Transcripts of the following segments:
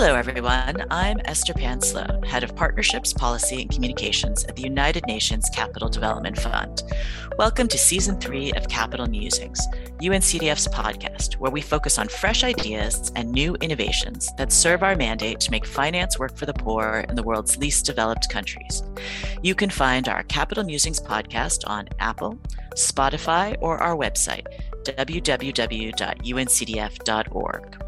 Hello, everyone. I'm Esther Pan Head of Partnerships, Policy, and Communications at the United Nations Capital Development Fund. Welcome to Season 3 of Capital Musings, UNCDF's podcast, where we focus on fresh ideas and new innovations that serve our mandate to make finance work for the poor in the world's least developed countries. You can find our Capital Musings podcast on Apple, Spotify, or our website, www.uncdf.org.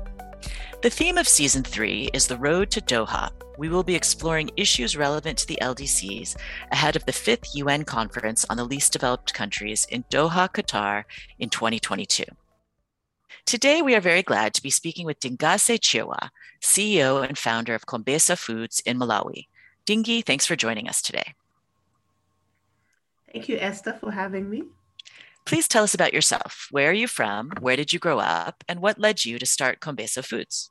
The theme of season three is the road to Doha. We will be exploring issues relevant to the LDCs ahead of the fifth UN conference on the least developed countries in Doha, Qatar in 2022. Today, we are very glad to be speaking with Dingase Chirwa, CEO and founder of Kombeza Foods in Malawi. Dingi, thanks for joining us today. Thank you, Esther, for having me. Please tell us about yourself. Where are you from? Where did you grow up? And what led you to start Kombeza Foods?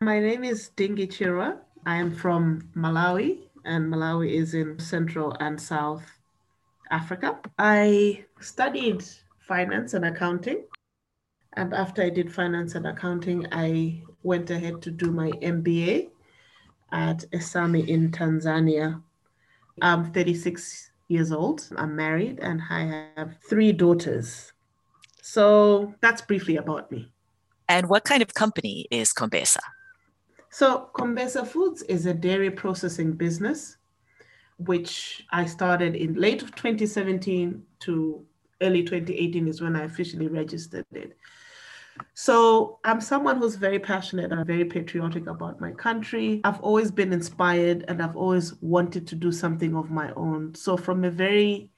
My name is Dingi Chirwa. I am from Malawi, and Malawi is in Central and South Africa. I studied finance and accounting. And after I did finance and accounting, I went ahead to do my MBA at ESAMI in Tanzania. I'm 36 years old. I'm married and I have three daughters. So that's briefly about me. And what kind of company is Kombeza? So, Kombeza Foods is a dairy processing business, which I started in late 2017 to early 2018 is when I officially registered it. So I'm someone who's very passionate and very patriotic about my country. I've always been inspired and I've always wanted to do something of my own. So from a very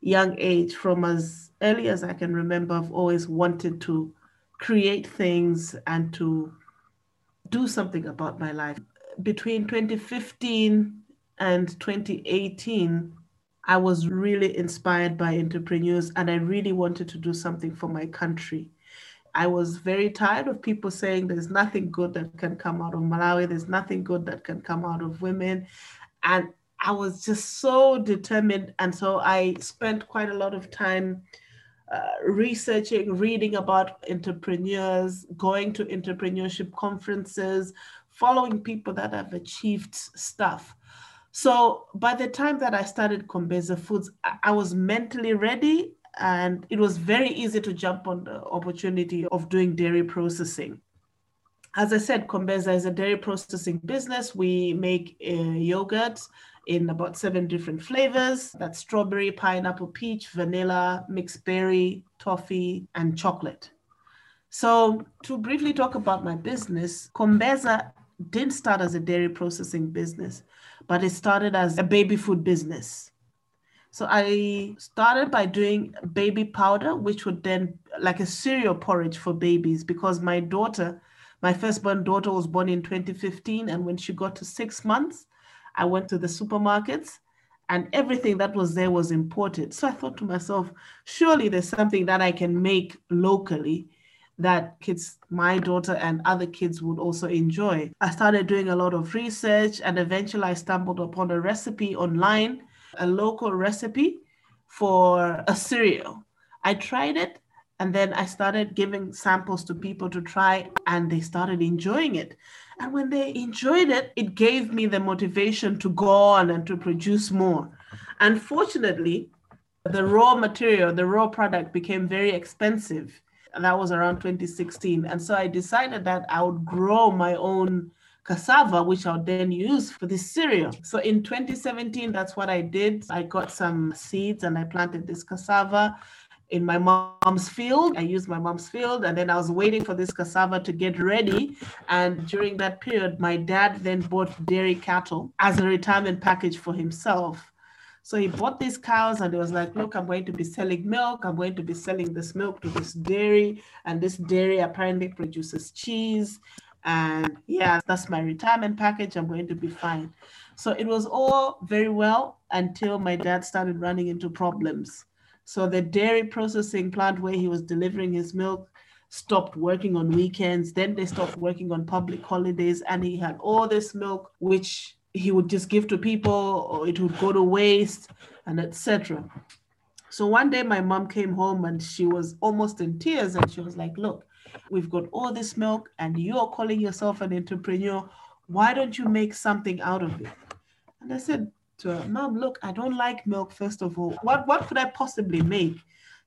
young age, from as early as I can remember, I've always wanted to create things and to do something about my life. Between 2015 and 2018, I was really inspired by entrepreneurs and I really wanted to do something for my country. I was very tired of people saying there's nothing good that can come out of Malawi, there's nothing good that can come out of women. And I was just so determined. And so I spent quite a lot of time uh, researching, reading about entrepreneurs, going to entrepreneurship conferences, following people that have achieved stuff. So by the time that I started Kombeza Foods, I was mentally ready and it was very easy to jump on the opportunity of doing dairy processing. As I said, Kombeza is a dairy processing business. We make uh, yogurt in about seven different flavors. That's strawberry, pineapple, peach, vanilla, mixed berry, toffee, and chocolate. So to briefly talk about my business, Kombeza didn't start as a dairy processing business, but it started as a baby food business. So I started by doing baby powder, which would then like a cereal porridge for babies because my daughter, my firstborn daughter was born in 2015. And when she got to six months, I went to the supermarkets and everything that was there was imported. So I thought to myself, surely there's something that I can make locally that kids, my daughter and other kids would also enjoy. I started doing a lot of research and eventually I stumbled upon a recipe online a local recipe for a cereal. I tried it and then I started giving samples to people to try, and they started enjoying it. And when they enjoyed it, it gave me the motivation to go on and to produce more. Unfortunately, the raw material, the raw product became very expensive. And that was around 2016. And so I decided that I would grow my own cassava, which I'll then use for this cereal. So in 2017, that's what I did. I got some seeds and I planted this cassava in my mom's field. I used my mom's field and then I was waiting for this cassava to get ready. And during that period, my dad then bought dairy cattle as a retirement package for himself. So he bought these cows and he was like, look, I'm going to be selling milk. I'm going to be selling this milk to this dairy. And this dairy apparently produces cheese and yeah, that's my retirement package. I'm going to be fine. So it was all very well until my dad started running into problems. So the dairy processing plant where he was delivering his milk stopped working on weekends. Then they stopped working on public holidays, and he had all this milk which he would just give to people, or it would go to waste, and etc. So one day my mom came home and she was almost in tears, and she was like, "Look." We've got all this milk and you're calling yourself an entrepreneur. Why don't you make something out of it? And I said to her, Mom, look, I don't like milk, first of all. What, what could I possibly make?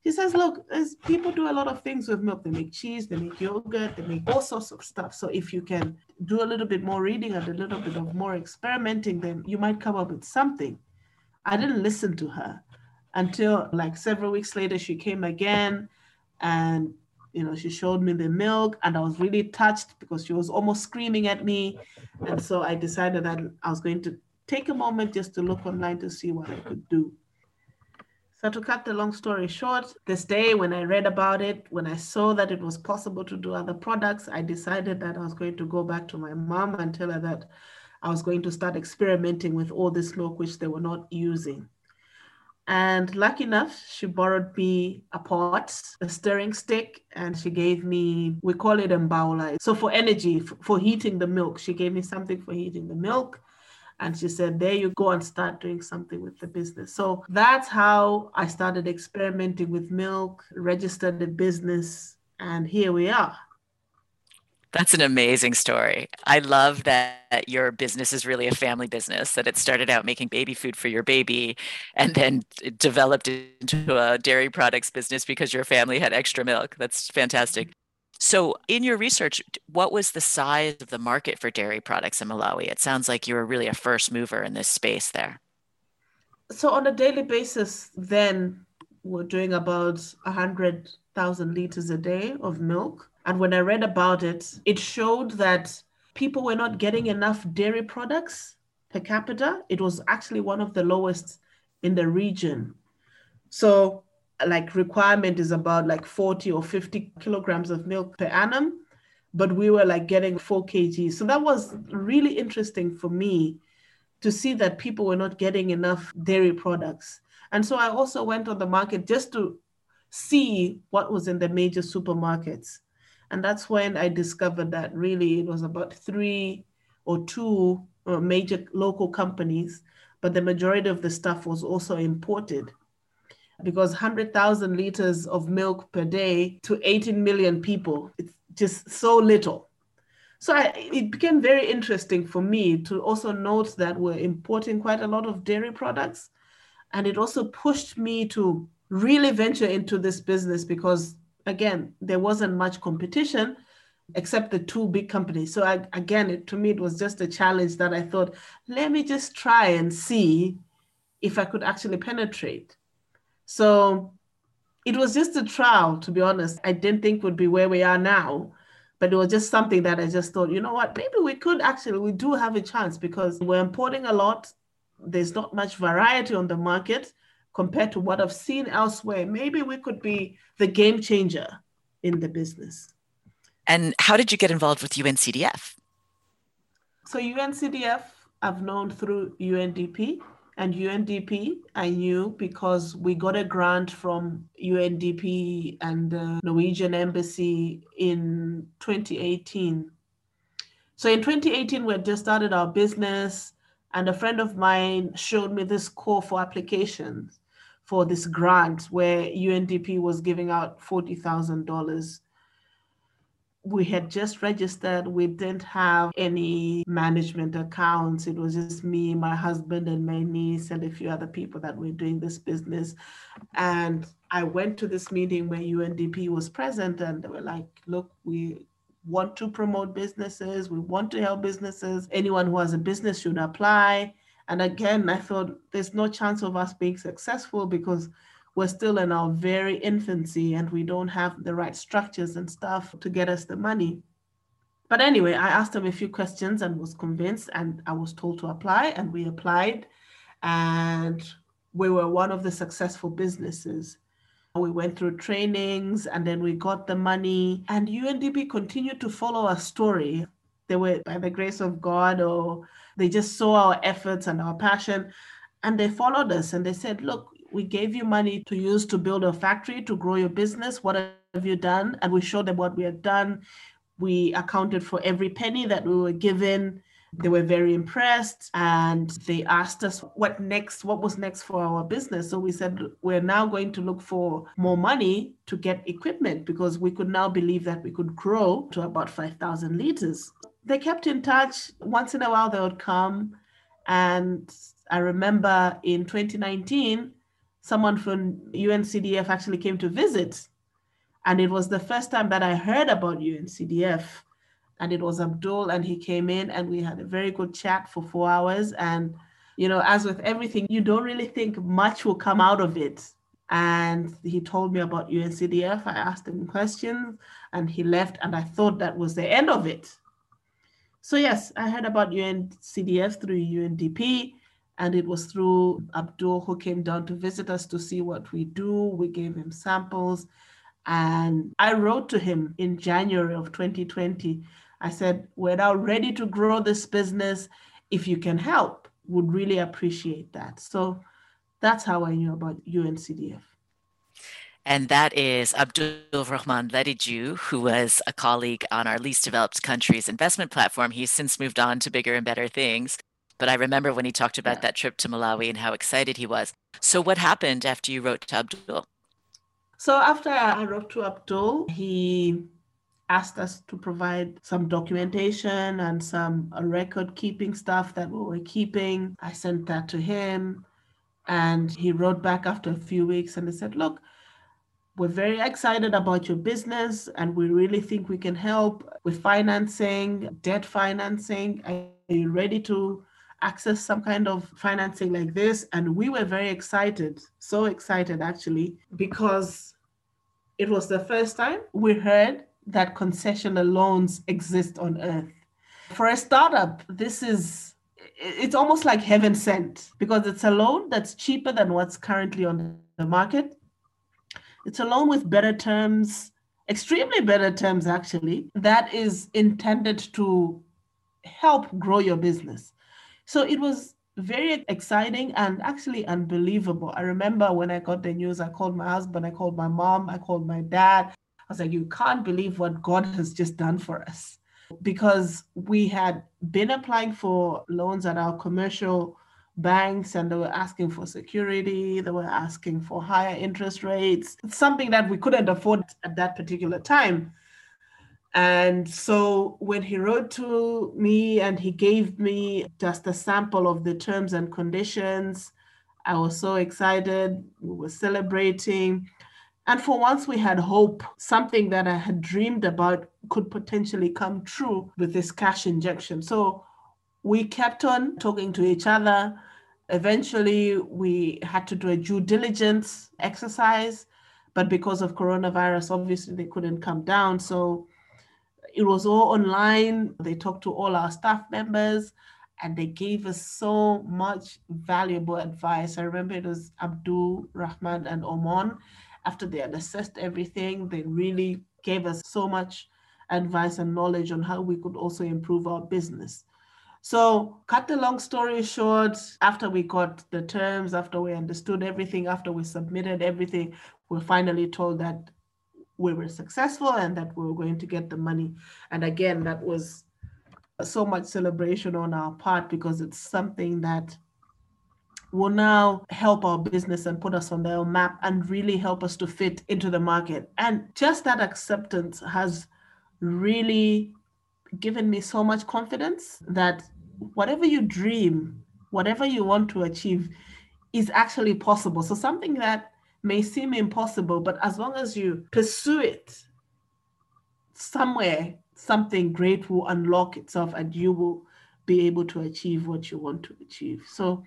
She says, look, people do a lot of things with milk. They make cheese, they make yogurt, they make all sorts of stuff. So if you can do a little bit more reading and a little bit of more experimenting, then you might come up with something. I didn't listen to her until like several weeks later, she came again and you know she showed me the milk and i was really touched because she was almost screaming at me and so i decided that i was going to take a moment just to look online to see what i could do so to cut the long story short, this day when I read about it, when I saw that it was possible to do other products, I decided that I was going to go back to my mom and tell her that I was going to start experimenting with all this milk which they were not using. And lucky enough, she borrowed me a pot, a stirring stick, and she gave me, we call it mbaula. So for energy, for heating the milk, she gave me something for heating the milk. And she said, There you go and start doing something with the business. So that's how I started experimenting with milk, registered the business, and here we are. That's an amazing story. I love that your business is really a family business, that it started out making baby food for your baby and then developed into a dairy products business because your family had extra milk. That's fantastic. Mm-hmm. So, in your research, what was the size of the market for dairy products in Malawi? It sounds like you were really a first mover in this space there. So, on a daily basis, then we're doing about 100,000 liters a day of milk. And when I read about it, it showed that people were not getting enough dairy products per capita. It was actually one of the lowest in the region. So, like requirement is about like 40 or 50 kilograms of milk per annum but we were like getting 4 kg so that was really interesting for me to see that people were not getting enough dairy products and so i also went on the market just to see what was in the major supermarkets and that's when i discovered that really it was about three or two uh, major local companies but the majority of the stuff was also imported because 100,000 liters of milk per day to 18 million people, it's just so little. So I, it became very interesting for me to also note that we're importing quite a lot of dairy products. And it also pushed me to really venture into this business because, again, there wasn't much competition except the two big companies. So I, again, it, to me, it was just a challenge that I thought, let me just try and see if I could actually penetrate. So it was just a trial, to be honest. I didn't think would be where we are now, but it was just something that I just thought, you know what, maybe we could actually, we do have a chance because we're importing a lot. There's not much variety on the market compared to what I've seen elsewhere. Maybe we could be the game changer in the business. And how did you get involved with UNCDF? So UNCDF, I've known through UNDP and UNDP, I knew because we got a grant from UNDP and the Norwegian Embassy in 2018. So in 2018, we had just started our business, and a friend of mine showed me this call for applications for this grant where UNDP was giving out $40,000 we had just registered. We didn't have any management accounts. It was just me, my husband, and my niece, and a few other people that were doing this business. And I went to this meeting where UNDP was present, and they were like, look, we want to promote businesses, we want to help businesses. Anyone who has a business should apply. And again, I thought there's no chance of us being successful because we're still in our very infancy and we don't have the right structures and stuff to get us the money. But anyway, I asked them a few questions and was convinced, and I was told to apply, and we applied, and we were one of the successful businesses. We went through trainings and then we got the money, and UNDP continued to follow our story. They were, by the grace of God, or they just saw our efforts and our passion, and they followed us and they said, Look, we gave you money to use to build a factory to grow your business. What have you done? And we showed them what we had done. We accounted for every penny that we were given. They were very impressed and they asked us what next, what was next for our business. So we said, we're now going to look for more money to get equipment because we could now believe that we could grow to about 5,000 liters. They kept in touch. Once in a while, they would come. And I remember in 2019, someone from UNCDF actually came to visit. And it was the first time that I heard about UNCDF and it was Abdul, and he came in, and we had a very good chat for four hours. And you know, as with everything, you don't really think much will come out of it. And he told me about UNCDF. I asked him questions, and he left, and I thought that was the end of it. So yes, I heard about UNCDF through UNDP, and it was through Abdul who came down to visit us to see what we do. We gave him samples. And I wrote to him in January of 2020 I said, we're now ready to grow this business. If you can help, would really appreciate that. So that's how I knew about UNCDF. And that is Abdul Rahman Lediju, who was a colleague on our least developed countries investment platform. He's since moved on to bigger and better things. But I remember when he talked about yeah. that trip to Malawi and how excited he was. So, what happened after you wrote to Abdul? So, after I wrote to Abdul, he asked us to provide some documentation and some record keeping stuff that we were keeping. I sent that to him and he wrote back after a few weeks and he said, Look, we're very excited about your business and we really think we can help with financing, debt financing. Are you ready to access some kind of financing like this? And we were very excited, so excited actually, because it was the first time we heard that concessional loans exist on earth. For a startup, this is it's almost like heaven sent because it's a loan that's cheaper than what's currently on the market. It's a loan with better terms, extremely better terms actually, that is intended to help grow your business. So it was very exciting and actually unbelievable. I remember when I got the news, I called my husband, I called my mom, I called my dad. I was like, you can't believe what God has just done for us. Because we had been applying for loans at our commercial banks and they were asking for security, they were asking for higher interest rates, it's something that we couldn't afford at that particular time. And so when he wrote to me and he gave me just a sample of the terms and conditions, I was so excited. We were celebrating. And for once, we had hope, something that I had dreamed about could potentially come true with this cash injection. So we kept on talking to each other. Eventually, we had to do a due diligence exercise, but because of coronavirus, obviously they couldn't come down. So it was all online. They talked to all our staff members and they gave us so much valuable advice. I remember it was Abdul Rahman and Oman after they had assessed everything, they really gave us so much advice and knowledge on how we could also improve our business. So, cut the long story short, after we got the terms, after we understood everything, after we submitted everything, we're finally told that we were successful and that we were going to get the money. And again, that was so much celebration on our part because it's something that will now help our business and put us on the map and really help us to fit into the market. And just that acceptance has really given me so much confidence that whatever you dream, whatever you want to achieve is actually possible. So something that may seem impossible, but as long as you pursue it, somewhere something great will unlock itself and you will be able to achieve what you want to achieve. So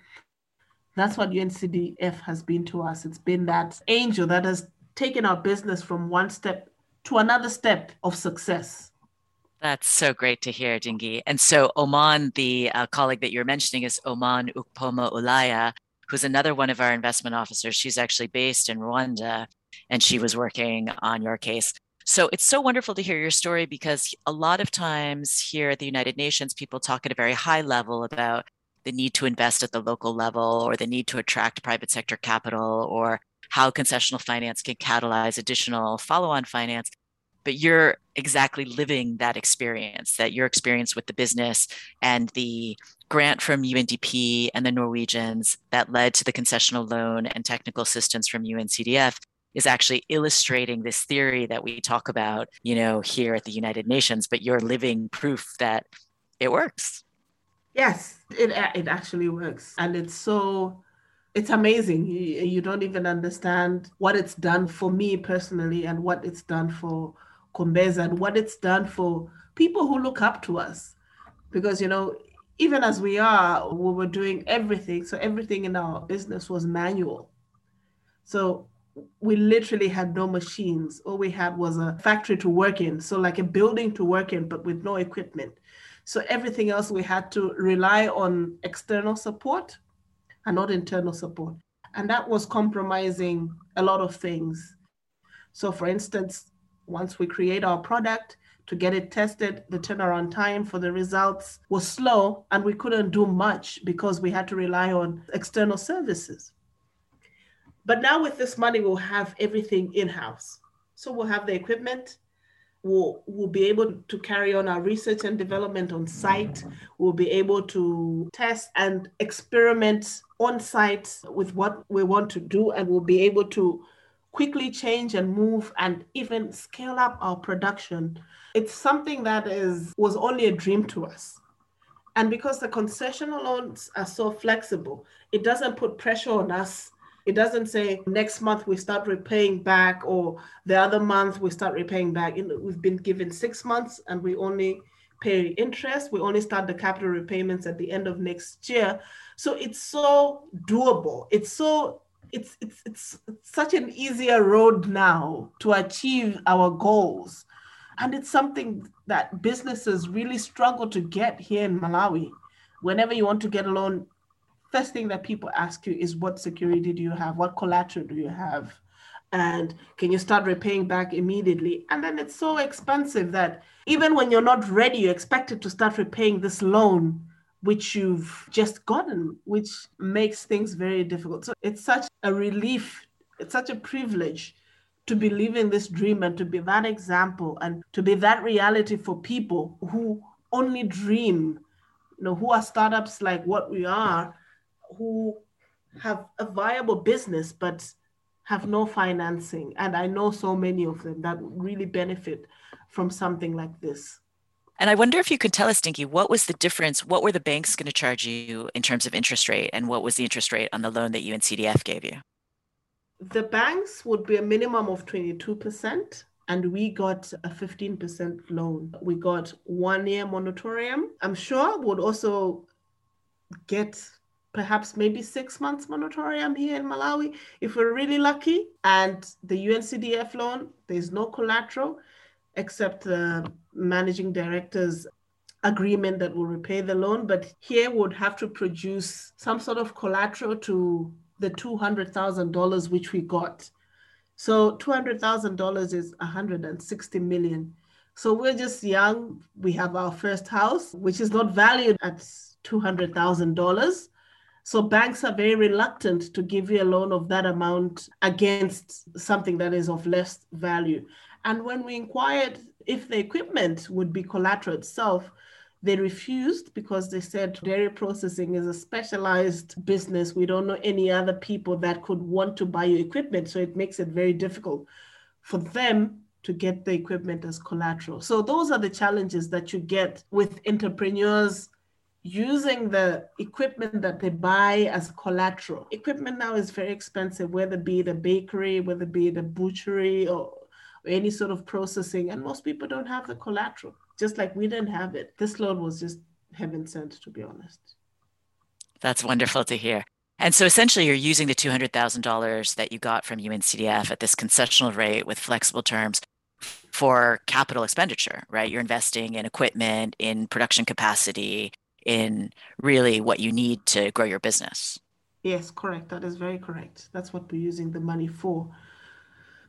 that's what UNCDF has been to us. It's been that angel that has taken our business from one step to another step of success. That's so great to hear, Dingi. And so Oman, the uh, colleague that you're mentioning is Oman Ukpoma Ulaya, who's another one of our investment officers. She's actually based in Rwanda and she was working on your case. So it's so wonderful to hear your story because a lot of times here at the United Nations, people talk at a very high level about the need to invest at the local level or the need to attract private sector capital or how concessional finance can catalyze additional follow on finance. But you're exactly living that experience, that your experience with the business and the grant from UNDP and the Norwegians that led to the concessional loan and technical assistance from UNCDF is actually illustrating this theory that we talk about, you know, here at the United Nations, but you're living proof that it works. Yes, it it actually works. And it's so it's amazing. You, you don't even understand what it's done for me personally and what it's done for Kombeza and what it's done for people who look up to us. Because, you know, even as we are, we were doing everything. So everything in our business was manual. So we literally had no machines. All we had was a factory to work in. So, like a building to work in, but with no equipment. So, everything else we had to rely on external support and not internal support. And that was compromising a lot of things. So, for instance, once we create our product, to get it tested, the turnaround time for the results was slow, and we couldn't do much because we had to rely on external services. But now with this money, we'll have everything in house. So we'll have the equipment. We'll, we'll be able to carry on our research and development on site. We'll be able to test and experiment on site with what we want to do, and we'll be able to quickly change and move and even scale up our production. It's something that is was only a dream to us. And because the concessional loans are so flexible, it doesn't put pressure on us it doesn't say next month we start repaying back or the other month we start repaying back. We've been given six months and we only pay interest. We only start the capital repayments at the end of next year. So it's so doable. It's so it's it's it's, such an easier road now to achieve our goals. And it's something that businesses really struggle to get here in Malawi. Whenever you want to get a loan, first thing that people ask you is what security do you have? What collateral do you have? And can you start repaying back immediately? And then it's so expensive that even when you're not ready, you're expected to start repaying this loan which you've just gotten, which makes things very difficult. So it's such a relief, it's such a privilege to be living this dream and to be that example and to be that reality for people who only dream, you know, who are startups like what we are, who have a viable business but have no financing. And I know so many of them that really benefit from something like this. And I wonder if you could tell us, Dinky, what was the difference? What were the banks going to charge you in terms of interest rate? And what was the interest rate on the loan that UNCDF gave you? The banks would be a minimum of 22%. And we got a 15% loan. We got one year moratorium. I'm sure would also get perhaps maybe six months moratorium here in Malawi if we're really lucky. And the UNCDF loan, there's no collateral except the managing director's agreement that will repay the loan. But here would have to produce some sort of collateral to the $200,000 which we got. So $200,000 is 160 million. So we're just young. We have our first house, which is not valued at $200,000. So banks are very reluctant to give you a loan of that amount against something that is of less value. And when we inquired if the equipment would be collateral itself, they refused because they said dairy processing is a specialized business. We don't know any other people that could want to buy your equipment. So it makes it very difficult for them to get the equipment as collateral. So those are the challenges that you get with entrepreneurs using the equipment that they buy as collateral. Equipment now is very expensive, whether it be the bakery, whether it be the butchery or, or any sort of processing. And most people don't have the collateral, just like we didn't have it. This loan was just heaven sent, to be honest. That's wonderful to hear. And so essentially, you're using the $200,000 that you got from UNCDF at this concessional rate with flexible terms for capital expenditure, right? You're investing in equipment, in production capacity, in really what you need to grow your business. Yes, correct. That is very correct. That's what we're using the money for.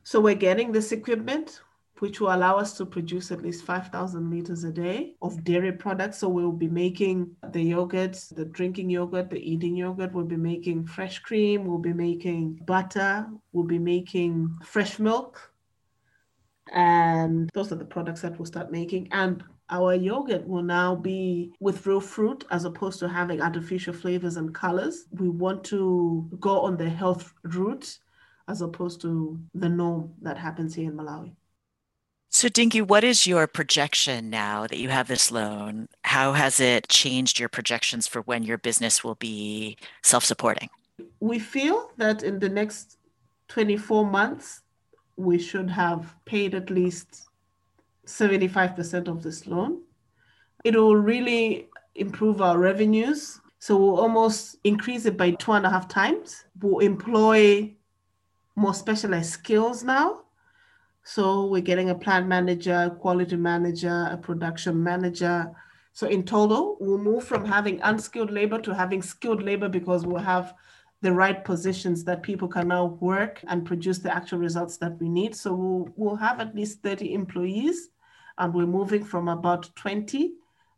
So we're getting this equipment, which will allow us to produce at least 5,000 liters a day of dairy products. So we'll be making the yogurt, the drinking yogurt, the eating yogurt. We'll be making fresh cream. We'll be making butter. We'll be making fresh milk. And those are the products that we'll start making. And our yogurt will now be with real fruit as opposed to having artificial flavors and colors. We want to go on the health route as opposed to the norm that happens here in Malawi. So, Dinky, what is your projection now that you have this loan? How has it changed your projections for when your business will be self supporting? We feel that in the next 24 months, we should have paid at least 75% of this loan. It will really improve our revenues. So we'll almost increase it by two and a half times. We'll employ more specialized skills now. So we're getting a plant manager, quality manager, a production manager. So in total, we'll move from having unskilled labor to having skilled labor because we'll have the right positions that people can now work and produce the actual results that we need. So we'll, we'll have at least 30 employees and we're moving from about 20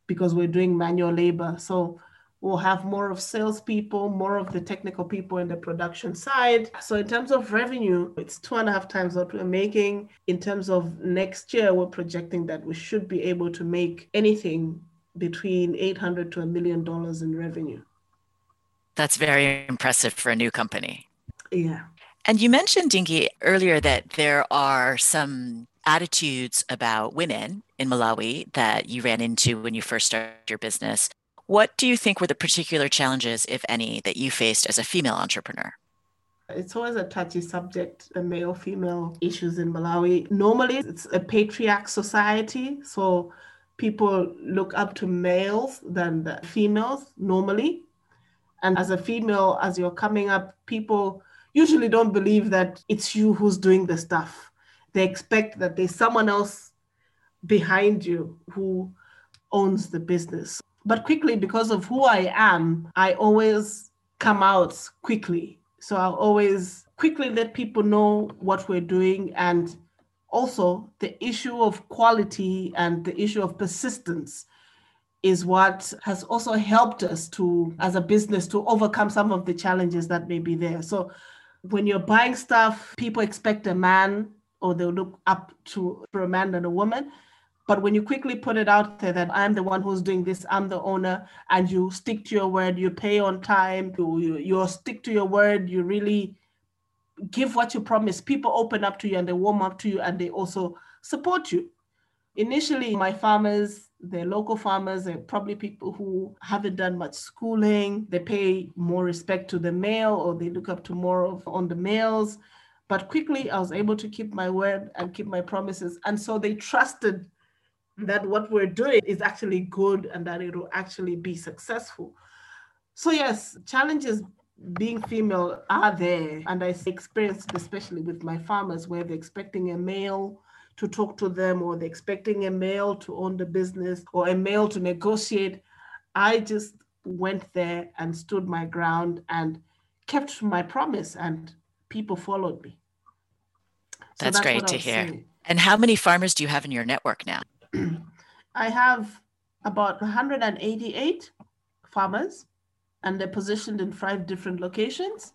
because we're doing manual labor. So we'll have more of salespeople, more of the technical people in the production side. So in terms of revenue, it's two and a half times what we're making. In terms of next year, we're projecting that we should be able to make anything between 800 to a million dollars in revenue. That's very impressive for a new company. Yeah. And you mentioned, Dinky, earlier that there are some attitudes about women in Malawi that you ran into when you first started your business. What do you think were the particular challenges, if any, that you faced as a female entrepreneur? It's always a touchy subject, the male female issues in Malawi. Normally, it's a patriarch society. So people look up to males than the females normally. And as a female, as you're coming up, people usually don't believe that it's you who's doing the stuff. They expect that there's someone else behind you who owns the business. But quickly, because of who I am, I always come out quickly. So I'll always quickly let people know what we're doing and also the issue of quality and the issue of persistence is what has also helped us to, as a business, to overcome some of the challenges that may be there. So when you're buying stuff, people expect a man or they'll look up to for a man and a woman. But when you quickly put it out there that I'm the one who's doing this, I'm the owner, and you stick to your word, you pay on time, you, you, you stick to your word, you really give what you promise, people open up to you and they warm up to you and they also support you. Initially, my farmers, they're local farmers, they're probably people who haven't done much schooling. They pay more respect to the male or they look up to more of on the males. But quickly I was able to keep my word and keep my promises. And so they trusted that what we're doing is actually good and that it will actually be successful. So yes, challenges being female are there. And I experienced especially with my farmers where they're expecting a male to talk to them or they're expecting a male to own the business or a male to negotiate. I just went there and stood my ground and kept my promise and people followed me. So that's, that's, great to hear. And how many farmers do you have in your network now? I have about 188 farmers and they're positioned in five different locations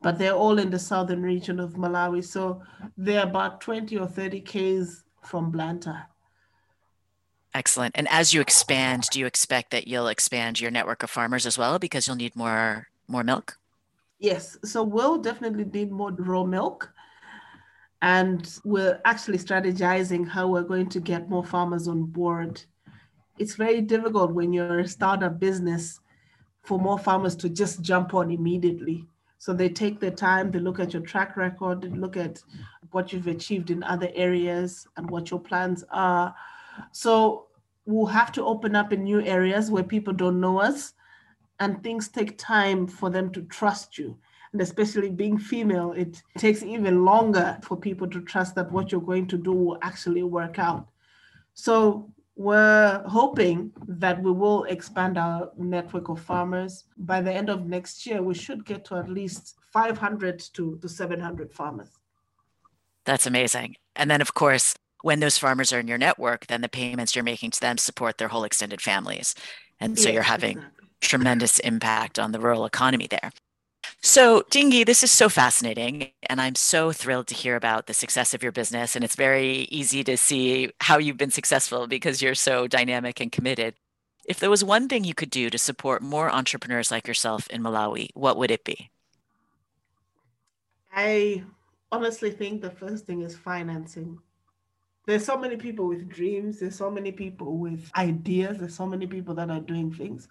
but they're all in the southern region of Malawi. So they're about 20 or 30 Ks from Blantyre. Excellent. And as you expand, do you expect that you'll expand your network of farmers as well because you'll need more more milk? Yes. So we'll definitely need more raw milk. And we're actually strategizing how we're going to get more farmers on board. It's very difficult when you're a startup business for more farmers to just jump on immediately so they take their time, they look at your track record, look at what you've achieved in other areas and what your plans are. So we'll have to open up in new areas where people don't know us and things take time for them to trust you. And especially being female, it takes even longer for people to trust that what you're going to do will actually work out. So we're hoping that we will expand our network of farmers. By the end of next year, we should get to at least 500 to, to 700 farmers. That's amazing. And then, of course, when those farmers are in your network, then the payments you're making to them support their whole extended families. And so yes, you're having exactly. tremendous impact on the rural economy there. So, Dingi, this is so fascinating. And I'm so thrilled to hear about the success of your business. And it's very easy to see how you've been successful because you're so dynamic and committed. If there was one thing you could do to support more entrepreneurs like yourself in Malawi, what would it be? I honestly think the first thing is financing. There's so many people with dreams, there's so many people with ideas, there's so many people that are doing things.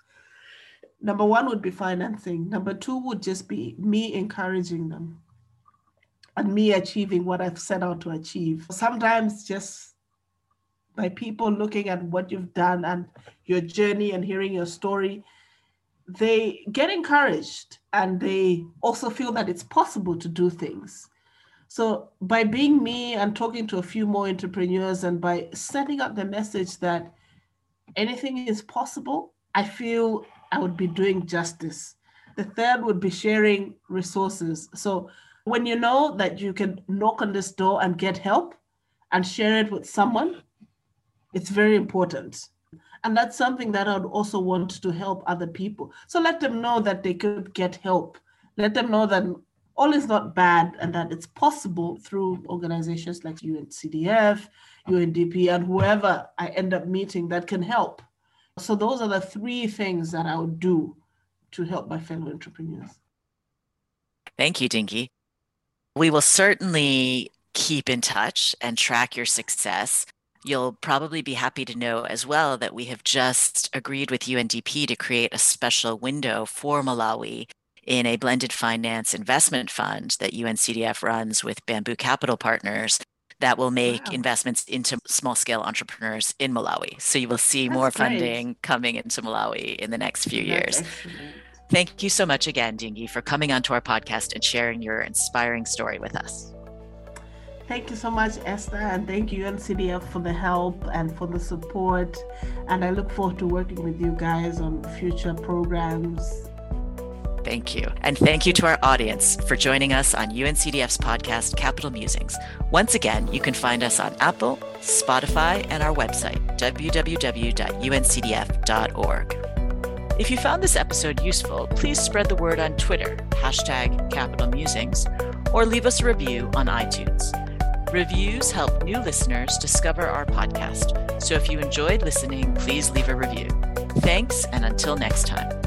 Number one would be financing. Number two would just be me encouraging them and me achieving what I've set out to achieve. Sometimes just by people looking at what you've done and your journey and hearing your story, they get encouraged and they also feel that it's possible to do things. So, by being me and talking to a few more entrepreneurs and by setting up the message that anything is possible, I feel I would be doing justice. The third would be sharing resources. So, when you know that you can knock on this door and get help and share it with someone, it's very important. And that's something that I would also want to help other people. So let them know that they could get help. Let them know that all is not bad and that it's possible through organizations like UNCDF, UNDP, and whoever I end up meeting that can help. So those are the three things that I would do to help my fellow entrepreneurs. Thank you, Dinky. We will certainly keep in touch and track your success. You'll probably be happy to know as well that we have just agreed with UNDP to create a special window for Malawi in a blended finance investment fund that UNCDF runs with Bamboo Capital Partners that will make wow. investments into small scale entrepreneurs in Malawi. So you will see That's more great. funding coming into Malawi in the next few That's years. Excellent. Thank you so much again, Dingi, for coming onto our podcast and sharing your inspiring story with us. Thank you so much, Esther, and thank you, UNCDF, for the help and for the support. And I look forward to working with you guys on future programs. Thank you. And thank you to our audience for joining us on UNCDF's podcast, Capital Musings. Once again, you can find us on Apple, Spotify, and our website, www.uncdf.org. If you found this episode useful, please spread the word on Twitter, hashtag Capital Musings, or leave us a review on iTunes. Reviews help new listeners discover our podcast. So if you enjoyed listening, please leave a review. Thanks, and until next time.